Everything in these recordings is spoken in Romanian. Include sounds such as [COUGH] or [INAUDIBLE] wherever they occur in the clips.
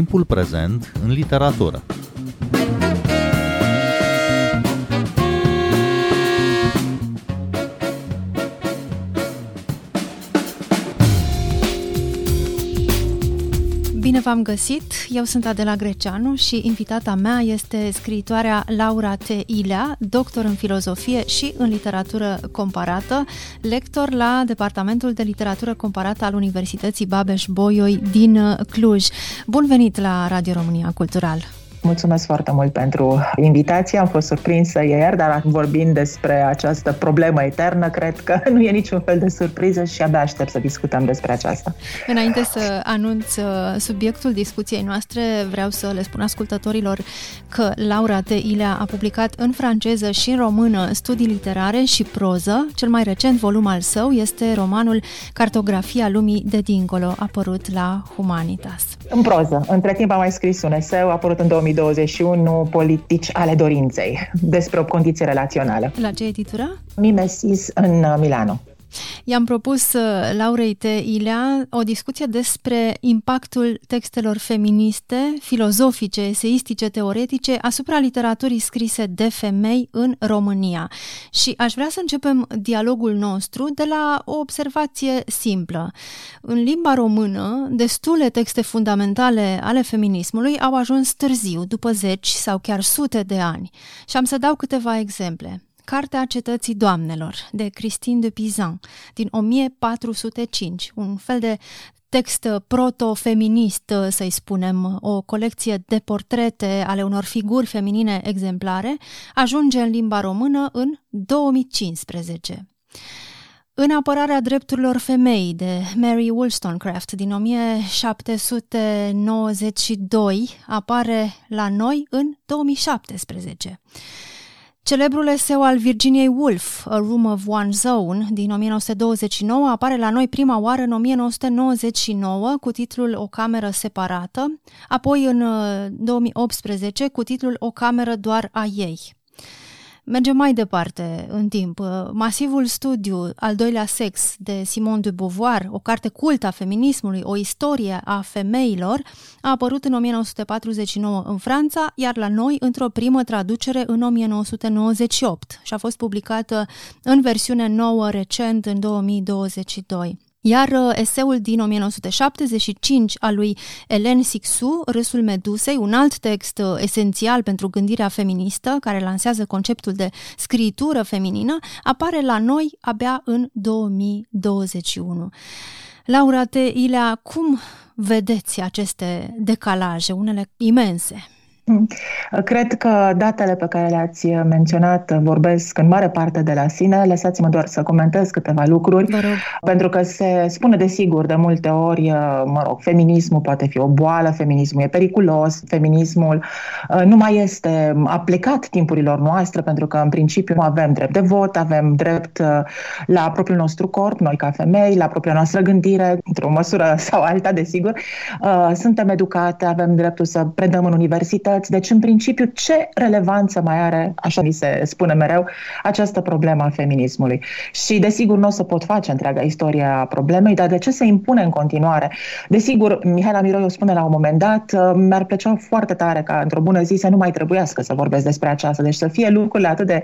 timpul prezent în literatură. Bine v-am găsit! Eu sunt Adela Greceanu și invitata mea este scriitoarea Laura T. Ilea, doctor în filozofie și în literatură comparată, lector la Departamentul de Literatură Comparată al Universității Babeș-Bolyai din Cluj. Bun venit la Radio România Cultural! Mulțumesc foarte mult pentru invitație. Am fost surprinsă ieri, dar vorbind despre această problemă eternă, cred că [LAUGHS] nu e niciun fel de surpriză și abia aștept să discutăm despre aceasta. Înainte să anunț uh, subiectul discuției noastre, vreau să le spun ascultătorilor că Laura de Ilea a publicat în franceză și în română studii literare și proză. Cel mai recent volum al său este romanul Cartografia lumii de dincolo, apărut la Humanitas. În proză. Între timp am mai scris un eseu, apărut în 2000 2021 Politici ale dorinței, despre o condiție relațională. La ce editură? Mimesis în uh, Milano. I-am propus uh, Laurei T. Ilea o discuție despre impactul textelor feministe, filozofice, eseistice, teoretice asupra literaturii scrise de femei în România. Și aș vrea să începem dialogul nostru de la o observație simplă. În limba română, destule texte fundamentale ale feminismului au ajuns târziu, după zeci sau chiar sute de ani. Și am să dau câteva exemple. Cartea Cetății Doamnelor, de Christine de Pizan, din 1405, un fel de text proto-feminist, să-i spunem, o colecție de portrete ale unor figuri feminine exemplare, ajunge în limba română în 2015. În apărarea drepturilor femei de Mary Wollstonecraft din 1792 apare la noi în 2017. Celebrul eseu al Virginiei Woolf, A Room of One's Own, din 1929, apare la noi prima oară în 1999 cu titlul O cameră separată, apoi în 2018 uh, cu titlul O cameră doar a ei. Mergem mai departe în timp. Masivul studiu Al doilea sex de Simone de Beauvoir, o carte cultă a feminismului, o istorie a femeilor, a apărut în 1949 în Franța, iar la noi într-o primă traducere în 1998 și a fost publicată în versiune nouă recent în 2022. Iar uh, eseul din 1975 al lui Hélène Sixu, Râsul Medusei, un alt text uh, esențial pentru gândirea feministă, care lansează conceptul de scritură feminină, apare la noi abia în 2021. Laura T. Ilea, cum vedeți aceste decalaje, unele imense? Mm. Cred că datele pe care le-ați menționat vorbesc în mare parte de la sine. Lăsați-mă doar să comentez câteva lucruri, pentru că se spune desigur de multe ori, mă rog, feminismul poate fi o boală, feminismul e periculos, feminismul uh, nu mai este aplicat timpurilor noastre, pentru că în principiu nu avem drept de vot, avem drept uh, la propriul nostru corp, noi ca femei, la propria noastră gândire, într-o măsură [LAUGHS] sau alta, desigur. Uh, suntem educate, avem dreptul să predăm în universități, societăți. Deci, în principiu, ce relevanță mai are, așa mi se spune mereu, această problemă a feminismului? Și, desigur, nu o să pot face întreaga istoria problemei, dar de ce se impune în continuare? Desigur, Mihaela Miroiu spune la un moment dat, uh, mi-ar plăcea foarte tare ca într-o bună zi să nu mai trebuiască să vorbesc despre aceasta, deci să fie lucrurile atât de,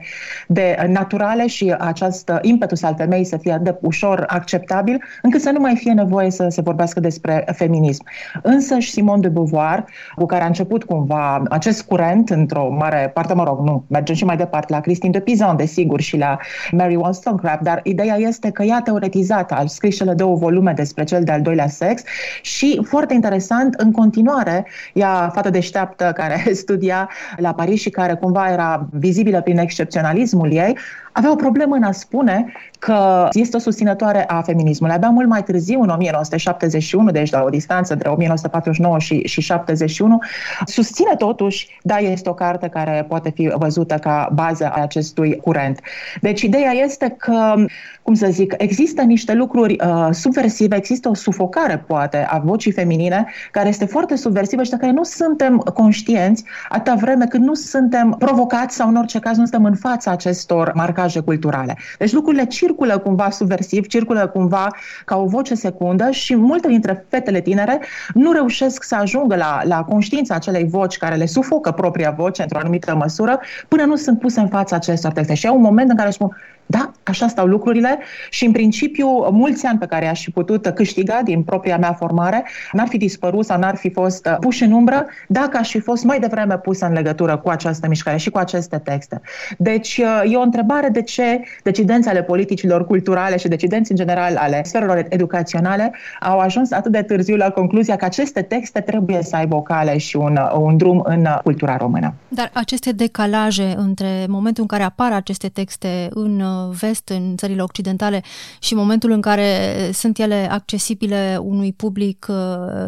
de naturale și acest impetus al femeii să fie atât de ușor acceptabil, încât să nu mai fie nevoie să se vorbească despre feminism. Însă și Simone de Beauvoir, cu care a început cumva acest curent într-o mare parte, mă rog, nu, mergem și mai departe la Christine de Pizan, desigur, și la Mary Wollstonecraft, dar ideea este că ea a teoretizat, a scris cele două volume despre cel de-al doilea sex și, foarte interesant, în continuare, ea, fată deșteaptă care [LAUGHS] studia la Paris și care cumva era vizibilă prin excepționalismul ei, avea o problemă în a spune că este o susținătoare a feminismului. Abia mult mai târziu, în 1971, deci la o distanță între 1949 și, și 71, susține totuși, da, este o carte care poate fi văzută ca bază a acestui curent. Deci ideea este că, cum să zic, există niște lucruri uh, subversive, există o sufocare, poate, a vocii feminine, care este foarte subversivă și de care nu suntem conștienți atâta vreme când nu suntem provocați sau, în orice caz, nu suntem în fața acestor marcaje culturale. Deci lucrurile circulă cumva subversiv, circulă cumva ca o voce secundă și multe dintre fetele tinere nu reușesc să ajungă la, la conștiința acelei voci care le sufocă propria voce într-o anumită măsură până nu sunt puse în fața acestor texte. Și au un moment în care spun, da, așa stau lucrurile și în principiu mulți ani pe care aș fi putut câștiga din propria mea formare n-ar fi dispărut sau n-ar fi fost uh, puși în umbră dacă aș fi fost mai devreme pusă în legătură cu această mișcare și cu aceste texte. Deci uh, e o întrebare de ce decidenții ale politicilor culturale și decidenții în general ale sferelor educaționale au ajuns atât de târziu la concluzia că aceste texte trebuie să aibă o cale și un, uh, un drum în cultura română. Dar aceste decalaje între momentul în care apar aceste texte în vest, în țările occidentale și momentul în care sunt ele accesibile unui public uh,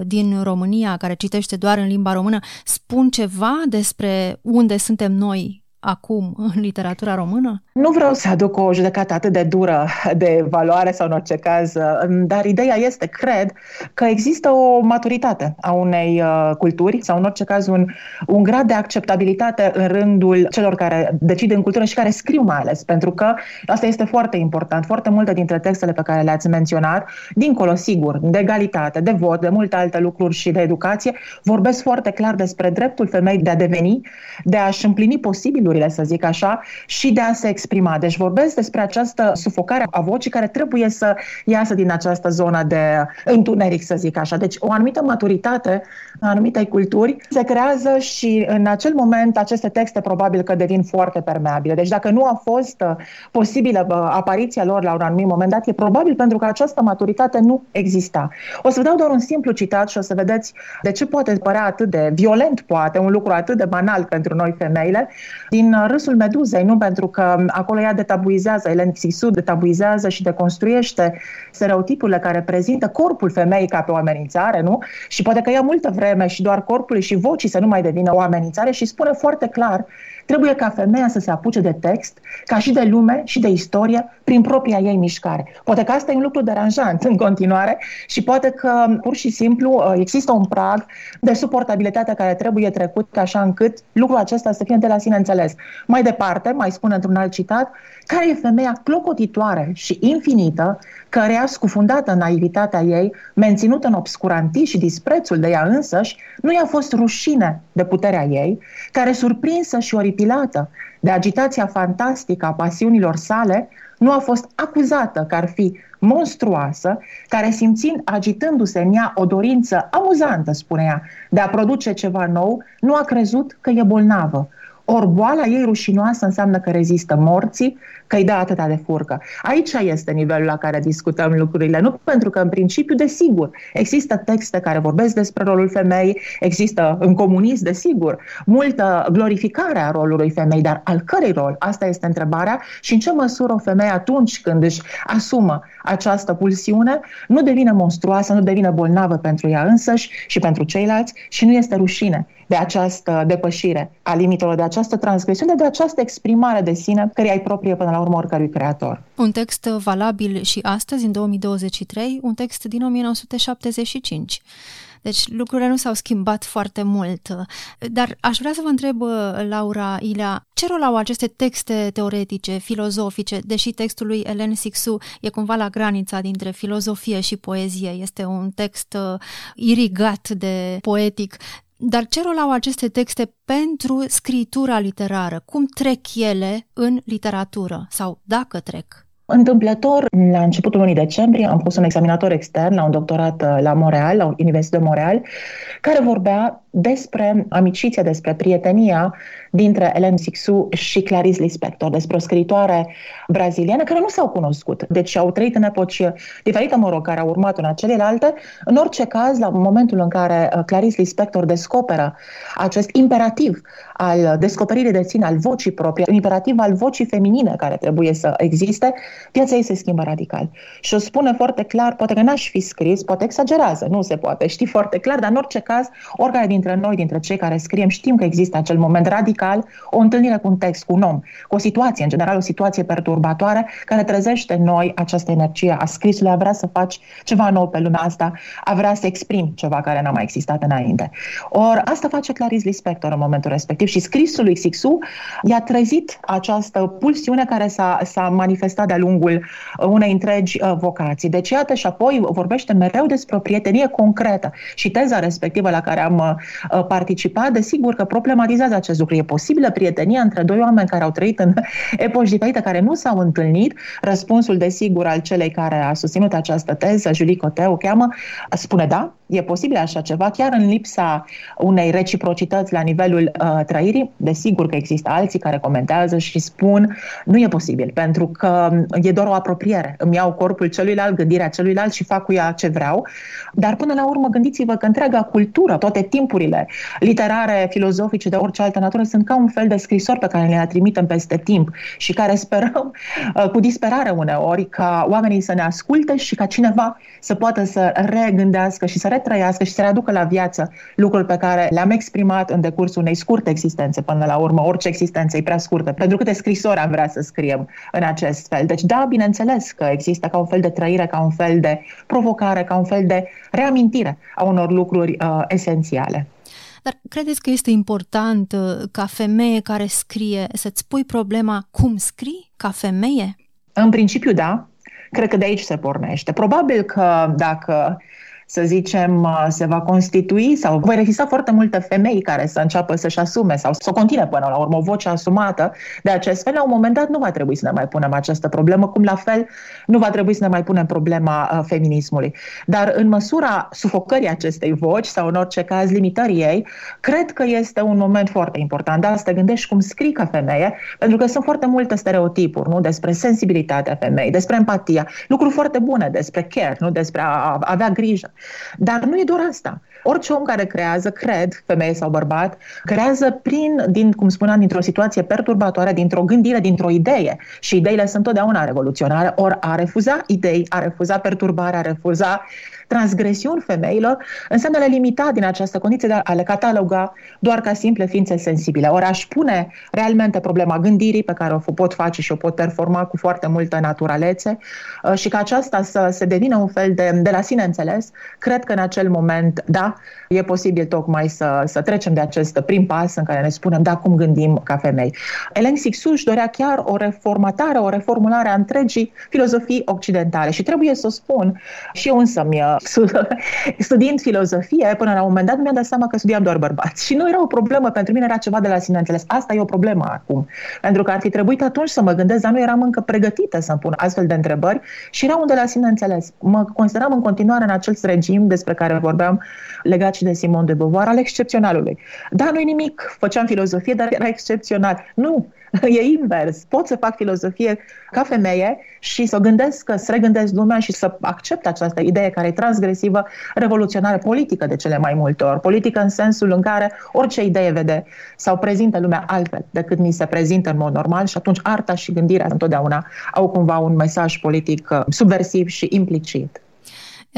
din România care citește doar în limba română, spun ceva despre unde suntem noi acum în literatura română? Nu vreau să aduc o judecată atât de dură de valoare sau în orice caz, dar ideea este, cred, că există o maturitate a unei uh, culturi sau în orice caz un, un grad de acceptabilitate în rândul celor care decid în cultură și care scriu mai ales, pentru că asta este foarte important. Foarte multe dintre textele pe care le-ați menționat, dincolo, sigur, de egalitate, de vot, de multe alte lucruri și de educație, vorbesc foarte clar despre dreptul femei de a deveni, de a-și împlini posibilurile, să zic așa, și de a se exprima. Deci vorbesc despre această sufocare a vocii care trebuie să iasă din această zonă de întuneric, să zic așa. Deci o anumită maturitate a anumitei culturi se creează și în acel moment aceste texte probabil că devin foarte permeabile. Deci dacă nu a fost uh, posibilă uh, apariția lor la un anumit moment dat, e probabil pentru că această maturitate nu exista. O să vă dau doar un simplu citat și o să vedeți de ce poate părea atât de violent, poate, un lucru atât de banal pentru noi femeile, din Râsul Meduzei, nu pentru că acolo ea detabuizează, Elen Sisu detabuizează și deconstruiește stereotipurile care prezintă corpul femeii ca pe o amenințare, nu? Și poate că ia multă vreme și doar corpul și vocii să nu mai devină o amenințare și spune foarte clar Trebuie ca femeia să se apuce de text, ca și de lume și de istorie, prin propria ei mișcare. Poate că asta e un lucru deranjant în continuare și poate că pur și simplu uh, există un prag de suportabilitate care trebuie trecut așa încât lucrul acesta să fie de la sine înțeles. Mai departe, mai spune într-un alt citat, care e femeia clocotitoare și infinită, căreia scufundată în naivitatea ei, menținută în obscurantism și disprețul de ea însăși, nu i-a fost rușine de puterea ei, care surprinsă și oripilată de agitația fantastică a pasiunilor sale, nu a fost acuzată că ar fi monstruoasă, care simțind agitându-se în ea o dorință amuzantă, spune ea, de a produce ceva nou, nu a crezut că e bolnavă, ori boala ei rușinoasă înseamnă că rezistă morții, că îi dă atâta de furcă. Aici este nivelul la care discutăm lucrurile. Nu pentru că, în principiu, desigur, există texte care vorbesc despre rolul femeii, există în comunism, desigur, multă glorificare a rolului femei, dar al cărei rol? Asta este întrebarea și în ce măsură o femeie atunci când își asumă această pulsiune, nu devine monstruoasă, nu devine bolnavă pentru ea însăși și pentru ceilalți și nu este rușine de această depășire a limitelor, de această transgresiune, de această exprimare de sine care ai proprie până la urmă oricărui creator. Un text valabil și astăzi, în 2023, un text din 1975. Deci lucrurile nu s-au schimbat foarte mult. Dar aș vrea să vă întreb, Laura Ilea, ce rol au aceste texte teoretice, filozofice, deși textul lui Elen Sixu e cumva la granița dintre filozofie și poezie, este un text uh, irigat de poetic. Dar ce rol au aceste texte pentru scritura literară? Cum trec ele în literatură? Sau dacă trec? Întâmplător, la începutul lunii decembrie, am pus un examinator extern la un doctorat uh, la Montreal, la Universitatea de Montreal, care vorbea despre amiciția, despre prietenia dintre Ellen Sixu și Clarice Lispector, despre o scriitoare braziliană care nu s-au cunoscut. Deci au trăit în epoci diferite, mă rog, care au urmat una celelalte. În orice caz, la momentul în care uh, Clarice Lispector descoperă acest imperativ al descoperirii de sine, al vocii proprii, imperativ al vocii feminine care trebuie să existe, viața ei se schimbă radical. Și o spune foarte clar, poate că n-aș fi scris, poate exagerează, nu se poate, știi foarte clar, dar în orice caz, oricare dintre noi, dintre cei care scriem, știm că există acel moment radical, o întâlnire cu un text, cu un om, cu o situație, în general o situație perturbatoare, care trezește în noi această energie a scrisului, a vrea să faci ceva nou pe lumea asta, a vrea să exprimi ceva care n-a mai existat înainte. Or, asta face Clarice Lispector în momentul respectiv și scrisul lui Sixu i-a trezit această pulsiune care s-a, s-a manifestat de-a lungul unei întregi uh, vocații. Deci, iată, și apoi vorbește mereu despre o prietenie concretă și teza respectivă la care am uh, participat, desigur că problematizează acest lucru. E posibilă prietenia între doi oameni care au trăit în [LAUGHS] epoși diferite, care nu s-au întâlnit. Răspunsul, desigur, al celei care a susținut această teză, Julie Cote, o cheamă, spune da, e posibil așa ceva, chiar în lipsa unei reciprocități la nivelul uh, trăirii. Desigur că există alții care comentează și spun nu e posibil, pentru că e doar o apropiere. Îmi iau corpul celuilalt, gândirea celuilalt și fac cu ea ce vreau. Dar până la urmă, gândiți-vă că întreaga cultură, toate timpurile literare, filozofice, de orice altă natură, sunt ca un fel de scrisori pe care le trimitem peste timp și care sperăm uh, cu disperare uneori ca oamenii să ne asculte și ca cineva să poată să regândească și să retrăiască și să readucă la viață lucruri pe care le-am exprimat în decursul unei scurte existențe până la urmă. Orice existență e prea scurtă. Pentru câte scrisori am vrea să scriem în acest fel. Deci da, bineînțeles că există ca un fel de trăire, ca un fel de provocare, ca un fel de reamintire a unor lucruri uh, esențiale. Dar credeți că este important uh, ca femeie care scrie să-ți pui problema cum scrii ca femeie? În principiu, da. Cred că de aici se pornește. Probabil că dacă să zicem, uh, se va constitui sau voi exista foarte multe femei care să înceapă să-și asume sau să continue până la urmă o voce asumată de acest fel, la un moment dat nu va trebui să ne mai punem această problemă, cum la fel nu va trebui să ne mai punem problema uh, feminismului. Dar în măsura sufocării acestei voci sau în orice caz limitării ei, cred că este un moment foarte important. Da, să te gândești cum scrii ca femeie, pentru că sunt foarte multe stereotipuri, nu? Despre sensibilitatea femeii, despre empatia, lucruri foarte bune despre care, nu? Despre a avea grijă. Dar nu e doar asta. Orice om care creează, cred, femeie sau bărbat, creează prin, din, cum spuneam, dintr-o situație perturbatoare, dintr-o gândire, dintr-o idee. Și ideile sunt totdeauna revoluționare. Ori a refuza idei, a refuza perturbare, a refuza transgresiuni femeilor, înseamnă le limita din această condiție de a le cataloga doar ca simple ființe sensibile. Ori aș pune realmente problema gândirii pe care o pot face și o pot performa cu foarte multă naturalețe uh, și ca aceasta să se devină un fel de, de la sine înțeles, cred că în acel moment, da, e posibil tocmai să, să trecem de acest prim pas în care ne spunem, da, cum gândim ca femei. Elen Sixu își dorea chiar o reformatare, o reformulare a întregii filozofii occidentale și trebuie să o spun și eu însă mi [LAUGHS] studiind filozofie, până la un moment dat mi-am dat seama că studiam doar bărbați. Și nu era o problemă, pentru mine era ceva de la sine înțeles. Asta e o problemă acum. Pentru că ar fi trebuit atunci să mă gândesc, dar nu eram încă pregătită să-mi pun astfel de întrebări și era un de la sine înțeles. Mă consideram în continuare în acel regim despre care vorbeam legat și de Simon de Beauvoir, al excepționalului. Da, nu-i nimic, făceam filozofie, dar era excepțional. Nu, [LAUGHS] E invers. Pot să fac filozofie ca femeie și să gândesc, să regândesc lumea și să accept această idee care e transgresivă, revoluționară politică de cele mai multe ori. Politică în sensul în care orice idee vede sau prezintă lumea altfel decât ni se prezintă în mod normal și atunci arta și gândirea întotdeauna au cumva un mesaj politic uh, subversiv și implicit.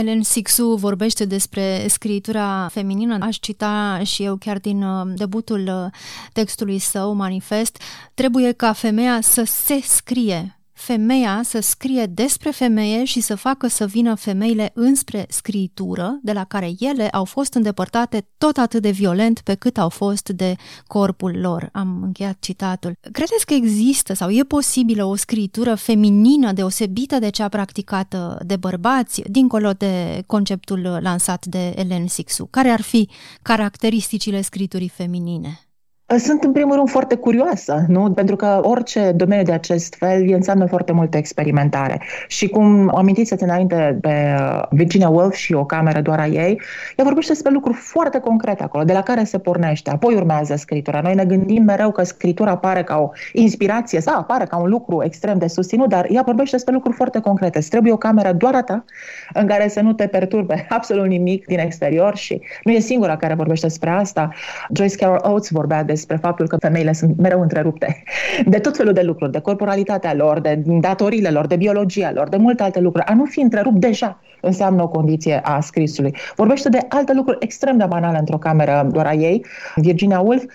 Ellen Sixu vorbește despre scritura feminină. Aș cita și eu chiar din uh, debutul uh, textului său, Manifest. Trebuie ca femeia să se scrie femeia să scrie despre femeie și să facă să vină femeile înspre scritură, de la care ele au fost îndepărtate tot atât de violent pe cât au fost de corpul lor. Am încheiat citatul. Credeți că există sau e posibilă o scritură feminină deosebită de cea practicată de bărbați, dincolo de conceptul lansat de Ellen Sixu? Care ar fi caracteristicile scriturii feminine? Sunt în primul rând foarte curioasă, nu? Pentru că orice domeniu de acest fel înseamnă foarte multă experimentare. Și cum amintiți înainte pe uh, Virginia Woolf și o cameră doar a ei, ea vorbește despre lucruri foarte concrete acolo, de la care se pornește. Apoi urmează scritura. Noi ne gândim mereu că scritura apare ca o inspirație sau apare ca un lucru extrem de susținut, dar ea vorbește despre lucruri foarte concrete. Îți trebuie o cameră doar a ta în care să nu te perturbe [LAUGHS] absolut nimic din exterior și nu e singura care vorbește despre asta. Joyce Carol Oates vorbea de despre faptul că femeile sunt mereu întrerupte de tot felul de lucruri, de corporalitatea lor, de datoriile lor, de biologia lor, de multe alte lucruri. A nu fi întrerupt deja înseamnă o condiție a scrisului. Vorbește de alte lucruri extrem de banale într-o cameră doar a ei, Virginia Woolf, de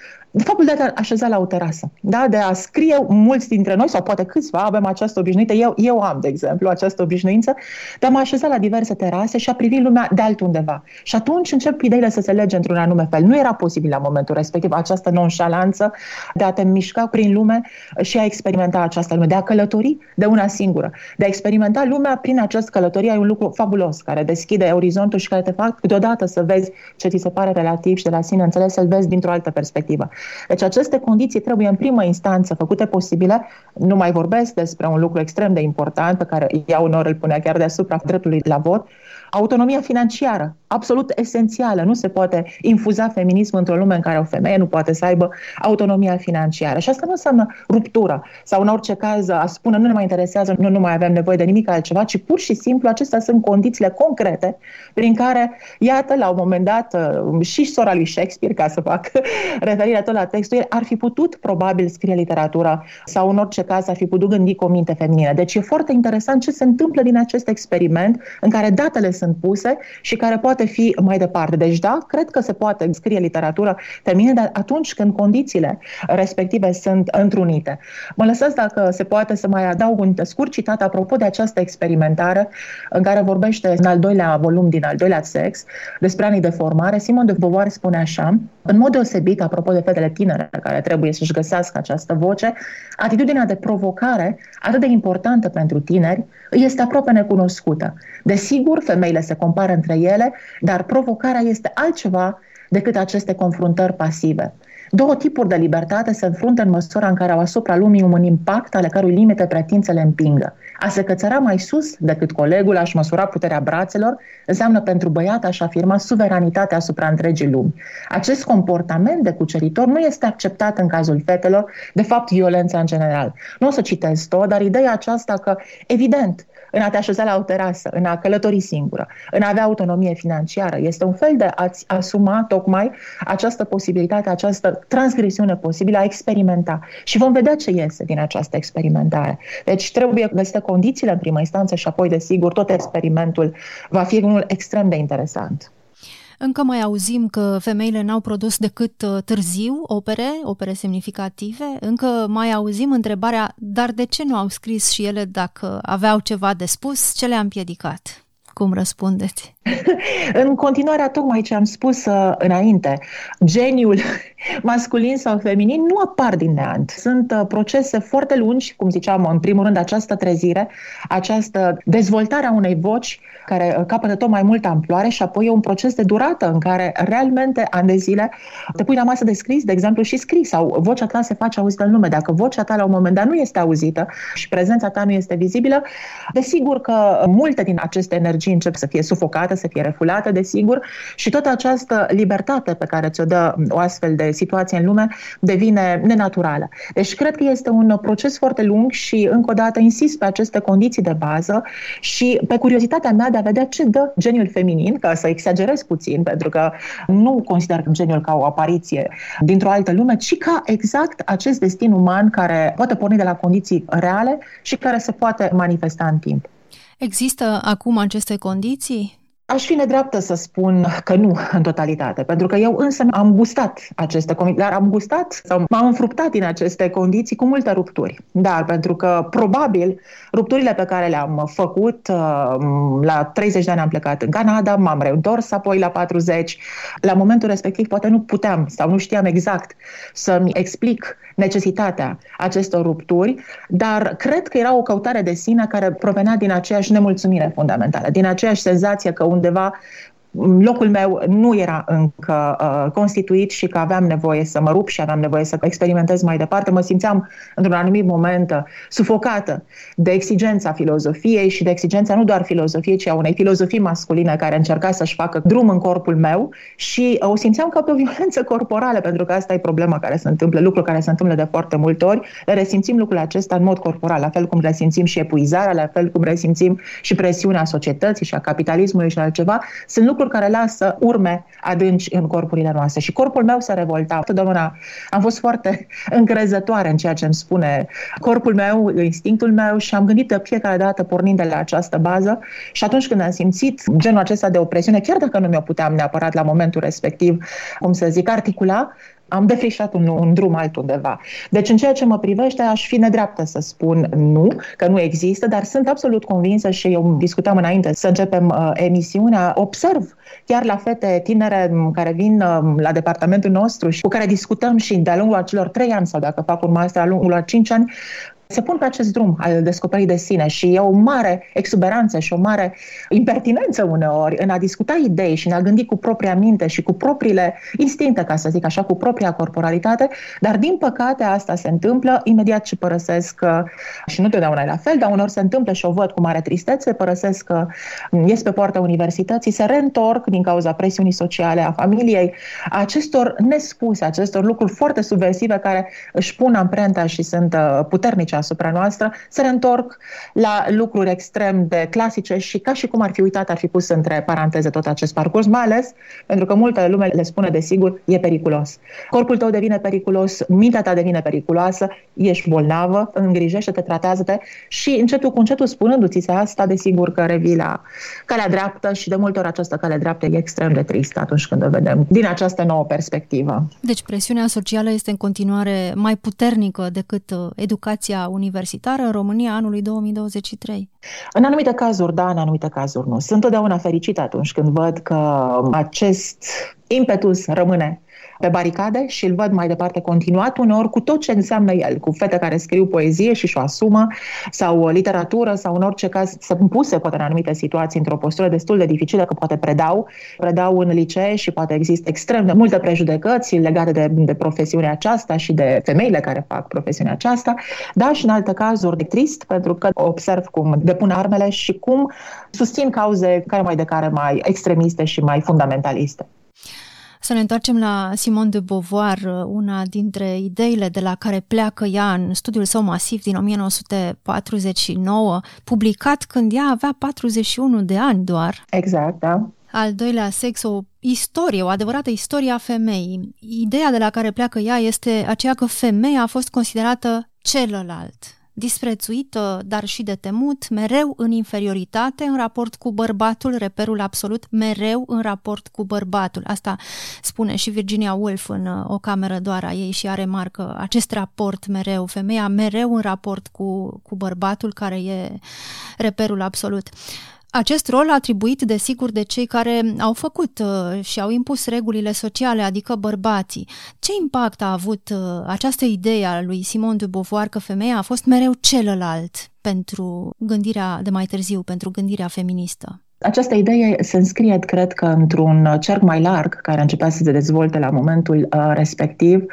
faptul de a te așeza la o terasă, da? de a scrie mulți dintre noi, sau poate câțiva avem această obișnuită, eu, eu am, de exemplu, această obișnuință, de a mă așeza la diverse terase și a privi lumea de altundeva. Și atunci încep ideile să se lege într-un anume fel. Nu era posibil la momentul respectiv această nonșalanță de a te mișca prin lume și a experimenta această lume, de a călători de una singură, de a experimenta lumea prin această călătorie. Ai un lucru fabulos care deschide orizontul și care te fac câteodată să vezi ce ți se pare relativ și de la sine înțeles să-l vezi dintr-o altă perspectivă. Deci aceste condiții trebuie în primă instanță făcute posibile. Nu mai vorbesc despre un lucru extrem de important pe care ea unor îl punea chiar deasupra dreptului la vot, autonomia financiară absolut esențială. Nu se poate infuza feminism într-o lume în care o femeie nu poate să aibă autonomia financiară. Și asta nu înseamnă ruptură sau în orice caz a spune nu ne mai interesează, nu, nu mai avem nevoie de nimic altceva, ci pur și simplu acestea sunt condițiile concrete prin care, iată, la un moment dat uh, și sora lui Shakespeare, ca să fac [LAUGHS] referire tot la textul, ar fi putut probabil scrie literatura sau în orice caz ar fi putut gândi cu o minte feminină. Deci e foarte interesant ce se întâmplă din acest experiment în care datele sunt puse și care poate poate fi mai departe. Deci da, cred că se poate scrie literatură feminină, dar atunci când condițiile respective sunt întrunite. Mă lăsați dacă se poate să mai adaug un scurt citat apropo de această experimentare în care vorbește în al doilea volum din al doilea sex despre anii de formare. Simon de Beauvoir spune așa, în mod deosebit, apropo de fetele tinere care trebuie să-și găsească această voce, atitudinea de provocare, atât de importantă pentru tineri, este aproape necunoscută. Desigur, femeile se compară între ele, dar provocarea este altceva decât aceste confruntări pasive. Două tipuri de libertate se înfruntă în măsura în care au asupra lumii un impact ale cărui limite pretind să le împingă. A se cățăra mai sus decât colegul, a-și măsura puterea brațelor, înseamnă pentru băiat a-și afirma suveranitatea asupra întregii lumi. Acest comportament de cuceritor nu este acceptat în cazul fetelor, de fapt violența în general. Nu o să citesc tot, dar ideea aceasta că, evident, în a te așeza la o terasă, în a călători singură, în a avea autonomie financiară. Este un fel de a-ți asuma tocmai această posibilitate, această transgresiune posibilă a experimenta. Și vom vedea ce iese din această experimentare. Deci trebuie găsite condițiile în prima instanță și apoi, desigur, tot experimentul va fi unul extrem de interesant. Încă mai auzim că femeile n-au produs decât uh, târziu opere, opere semnificative. Încă mai auzim întrebarea, dar de ce nu au scris și ele dacă aveau ceva de spus? Ce le-a împiedicat? Cum răspundeți? [LAUGHS] în continuare, tocmai ce am spus uh, înainte, geniul [LAUGHS] masculin sau feminin nu apar din neant. Sunt uh, procese foarte lungi, cum ziceam, în primul rând, această trezire, această dezvoltare a unei voci care uh, capătă tot mai multă amploare și apoi e un proces de durată în care realmente, ani de zile, te pui la masă de scris, de exemplu, și scris sau vocea ta se face auzită în lume. Dacă vocea ta la un moment dat nu este auzită și prezența ta nu este vizibilă, desigur că multe din aceste energii încep să fie sufocate, să fie refulate, desigur, și toată această libertate pe care ți-o dă o astfel de situație în lume devine nenaturală. Deci cred că este un proces foarte lung și încă o dată insist pe aceste condiții de bază și pe curiozitatea mea de a vedea ce dă geniul feminin, ca să exagerez puțin, pentru că nu consider geniul ca o apariție dintr-o altă lume, ci ca exact acest destin uman care poate porni de la condiții reale și care se poate manifesta în timp. Există acum aceste condiții? Aș fi nedreaptă să spun că nu în totalitate, pentru că eu însă am gustat aceste condiții, dar am gustat sau m-am înfruptat din aceste condiții cu multe rupturi. Dar pentru că probabil rupturile pe care le-am făcut, uh, la 30 de ani am plecat în Canada, m-am reîntors apoi la 40, la momentul respectiv poate nu puteam sau nu știam exact să-mi explic necesitatea acestor rupturi, dar cred că era o căutare de sine care provenea din aceeași nemulțumire fundamentală, din aceeași senzație că Gundeva locul meu nu era încă uh, constituit și că aveam nevoie să mă rup și aveam nevoie să experimentez mai departe. Mă simțeam într-un anumit moment uh, sufocată de exigența filozofiei și de exigența nu doar filozofiei, ci a unei filozofii masculine care încerca să-și facă drum în corpul meu și uh, o simțeam ca pe o violență corporală, pentru că asta e problema care se întâmplă, lucruri care se întâmplă de foarte multe ori. Le resimțim lucrul acesta în mod corporal, la fel cum resimțim și epuizarea, la fel cum resimțim și presiunea societății și a capitalismului și altceva. Sunt lucruri care lasă urme adânci în corpurile noastre. Și corpul meu se revolta. Totdeauna am fost foarte [LAUGHS] încrezătoare în ceea ce îmi spune corpul meu, instinctul meu și am gândit de fiecare dată pornind de la această bază și atunci când am simțit genul acesta de opresiune, chiar dacă nu mi-o puteam neapărat la momentul respectiv, cum să zic, articula, am defrișat un, un drum altundeva. Deci, în ceea ce mă privește, aș fi nedreaptă să spun nu, că nu există, dar sunt absolut convinsă și eu discutam înainte să începem uh, emisiunea, observ chiar la fete tinere care vin uh, la departamentul nostru și cu care discutăm și de-a lungul acelor trei ani sau dacă fac un master de-a lungul a cinci ani, se pun pe acest drum al descoperirii de sine și e o mare exuberanță și o mare impertinență uneori în a discuta idei și în a gândi cu propria minte și cu propriile instincte, ca să zic așa, cu propria corporalitate, dar din păcate asta se întâmplă imediat ce părăsesc și nu totdeauna e la fel, dar uneori se întâmplă și o văd cu mare tristețe, părăsesc că ies pe poarta universității, se reîntorc din cauza presiunii sociale a familiei, a acestor nespuse, acestor lucruri foarte subversive care își pun amprenta și sunt uh, puternice asupra noastră, se reîntorc la lucruri extrem de clasice și ca și cum ar fi uitat, ar fi pus între paranteze tot acest parcurs, mai ales pentru că multă lume le spune de sigur, e periculos. Corpul tău devine periculos, mintea ta devine periculoasă, ești bolnavă, îngrijește-te, tratează-te și încetul cu încetul spunându-ți se asta, desigur că revii la calea dreaptă și de multe ori această cale dreaptă e extrem de tristă atunci când o vedem din această nouă perspectivă. Deci presiunea socială este în continuare mai puternică decât uh, educația universitară în România anului 2023? În anumite cazuri, da, în anumite cazuri nu. Sunt totdeauna fericită atunci când văd că acest impetus rămâne pe baricade și îl văd mai departe continuat, uneori cu tot ce înseamnă el, cu fete care scriu poezie și și-o asumă, sau literatură, sau în orice caz să puse poate în anumite situații într-o postură destul de dificilă, că poate predau, predau în licee și poate există extrem de multe prejudecăți legate de, de profesiunea aceasta și de femeile care fac profesiunea aceasta, dar și în alte cazuri de trist, pentru că observ cum depun armele și cum susțin cauze care mai de care mai extremiste și mai fundamentaliste. Să ne întoarcem la Simone de Beauvoir, una dintre ideile de la care pleacă ea în studiul său masiv din 1949, publicat când ea avea 41 de ani doar. Exact, da. Al doilea sex, o istorie, o adevărată istorie a femeii. Ideea de la care pleacă ea este aceea că femeia a fost considerată celălalt, disprețuită, dar și de temut, mereu în inferioritate în raport cu bărbatul, reperul absolut, mereu în raport cu bărbatul. Asta spune și Virginia Woolf în uh, O cameră doar a ei și are remarcă acest raport mereu, femeia mereu în raport cu, cu bărbatul care e reperul absolut. Acest rol atribuit, desigur, de cei care au făcut uh, și au impus regulile sociale, adică bărbații. Ce impact a avut uh, această idee a lui Simon de Beauvoir că femeia a fost mereu celălalt pentru gândirea de mai târziu, pentru gândirea feministă? Această idee se înscrie, cred că, într-un cerc mai larg care începea să se dezvolte la momentul uh, respectiv,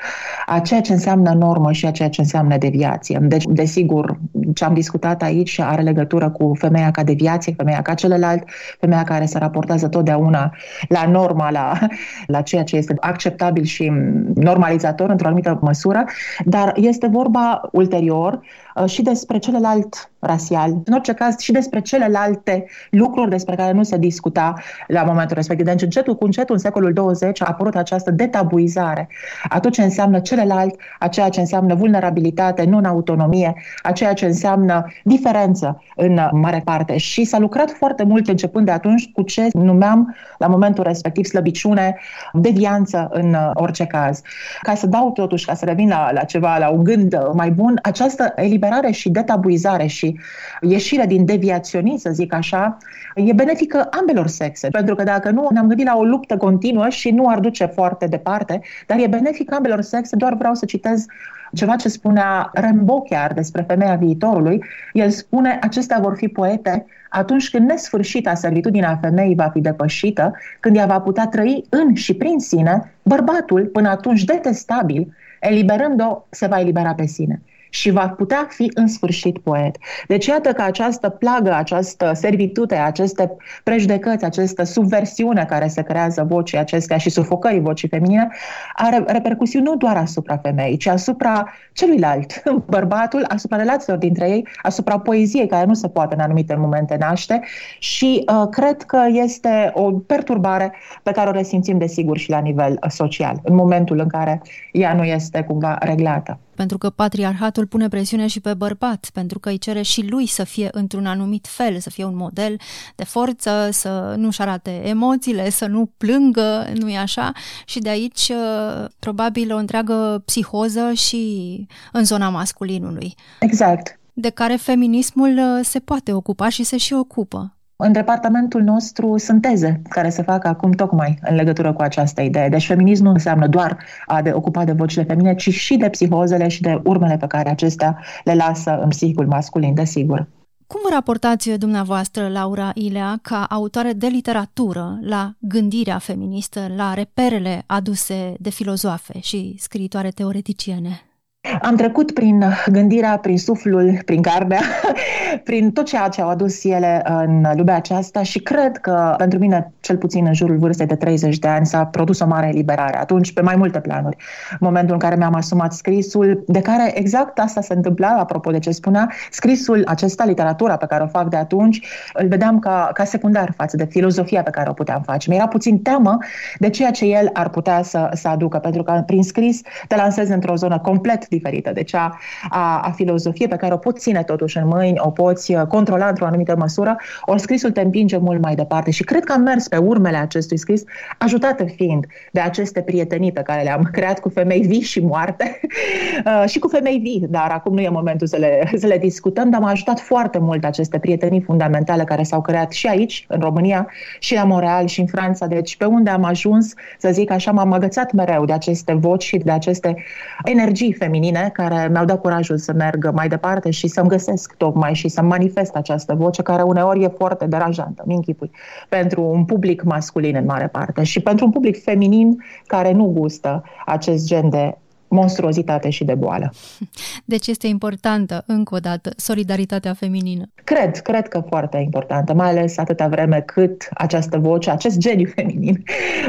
a ceea ce înseamnă normă și a ceea ce înseamnă deviație. Deci, desigur, ce am discutat aici are legătură cu femeia ca deviație, femeia ca celălalt, femeia care se raportează totdeauna la norma, la, la ceea ce este acceptabil și normalizator într-o anumită măsură, dar este vorba ulterior uh, și despre celălalt rasial, în orice caz și despre celelalte lucruri despre care nu se discuta la momentul respectiv. Deci încetul cu încetul, în secolul 20, a apărut această detabuizare a tot ce înseamnă celălalt, a ceea ce înseamnă vulnerabilitate, non-autonomie, a ceea ce înseamnă diferență în mare parte. Și s-a lucrat foarte mult începând de atunci cu ce numeam la momentul respectiv slăbiciune, devianță în orice caz. Ca să dau totuși, ca să revin la, la ceva, la un gând mai bun, această eliberare eliberare și detabuizare și ieșire din deviaționism, să zic așa, e benefică ambelor sexe. Pentru că dacă nu, ne-am gândit la o luptă continuă și nu ar duce foarte departe, dar e benefic ambelor sexe. Doar vreau să citez ceva ce spunea Rimbaud chiar despre femeia viitorului. El spune, acestea vor fi poete atunci când nesfârșita servitudinea femeii va fi depășită, când ea va putea trăi în și prin sine, bărbatul, până atunci detestabil, eliberând-o, se va elibera pe sine și va putea fi în sfârșit poet. Deci iată că această plagă, această servitute, aceste prejudecăți, această subversiune care se creează vocii acestea și sufocării vocii feminine are repercusiuni nu doar asupra femeii, ci asupra celuilalt, [LAUGHS] bărbatul, asupra relațiilor dintre ei, asupra poeziei care nu se poate în anumite momente naște și uh, cred că este o perturbare pe care o resimțim desigur și la nivel uh, social, în momentul în care ea nu este cumva reglată pentru că patriarhatul pune presiune și pe bărbat, pentru că îi cere și lui să fie într-un anumit fel, să fie un model de forță, să nu-și arate emoțiile, să nu plângă, nu e așa? Și de aici uh, probabil o întreagă psihoză și în zona masculinului. Exact. De care feminismul uh, se poate ocupa și se și ocupă. În departamentul nostru sunt teze care se fac acum tocmai în legătură cu această idee. Deci feminism nu înseamnă doar a de ocupa de vocile feminine, ci și de psihozele și de urmele pe care acestea le lasă în psihicul masculin, desigur. Cum vă raportați dumneavoastră, Laura Ilea, ca autoare de literatură la gândirea feministă, la reperele aduse de filozofe și scriitoare teoreticiene? Am trecut prin gândirea, prin suflul, prin carnea, [LAUGHS] prin tot ceea ce au adus ele în lumea aceasta și cred că pentru mine, cel puțin în jurul vârstei de 30 de ani, s-a produs o mare eliberare. Atunci, pe mai multe planuri. Momentul în care mi-am asumat scrisul, de care exact asta se întâmpla, apropo de ce spunea, scrisul acesta, literatura pe care o fac de atunci, îl vedeam ca, ca secundar față de filozofia pe care o puteam face. Mi-era puțin teamă de ceea ce el ar putea să, să aducă, pentru că prin scris te lansezi într-o zonă complet diferită de cea a, a filozofiei pe care o poți ține totuși în mâini, o poți uh, controla într-o anumită măsură, ori scrisul te împinge mult mai departe. Și cred că am mers pe urmele acestui scris, ajutată fiind de aceste prietenii pe care le-am creat cu femei vii și moarte [LAUGHS] uh, și cu femei vii, dar acum nu e momentul să le, să le discutăm, dar m-a ajutat foarte mult aceste prietenii fundamentale care s-au creat și aici, în România, și la Montreal și în Franța. Deci pe unde am ajuns, să zic așa, m-am agățat mereu de aceste voci și de aceste energii feminine care mi-au dat curajul să merg mai departe și să-mi găsesc tocmai și să manifest această voce care uneori e foarte deranjantă, mi închipui, pentru un public masculin în mare parte și pentru un public feminin care nu gustă acest gen de monstruozitate și de boală. Deci este importantă, încă o dată, solidaritatea feminină. Cred, cred că foarte importantă, mai ales atâta vreme cât această voce, acest geniu [LAUGHS] feminin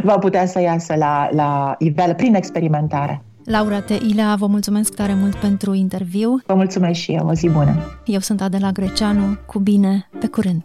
va putea să iasă la, la iveală prin experimentare. Laura Teilea, vă mulțumesc tare mult pentru interviu. Vă mulțumesc și eu, o zi bună. Eu sunt Adela Greceanu, cu bine, pe curând.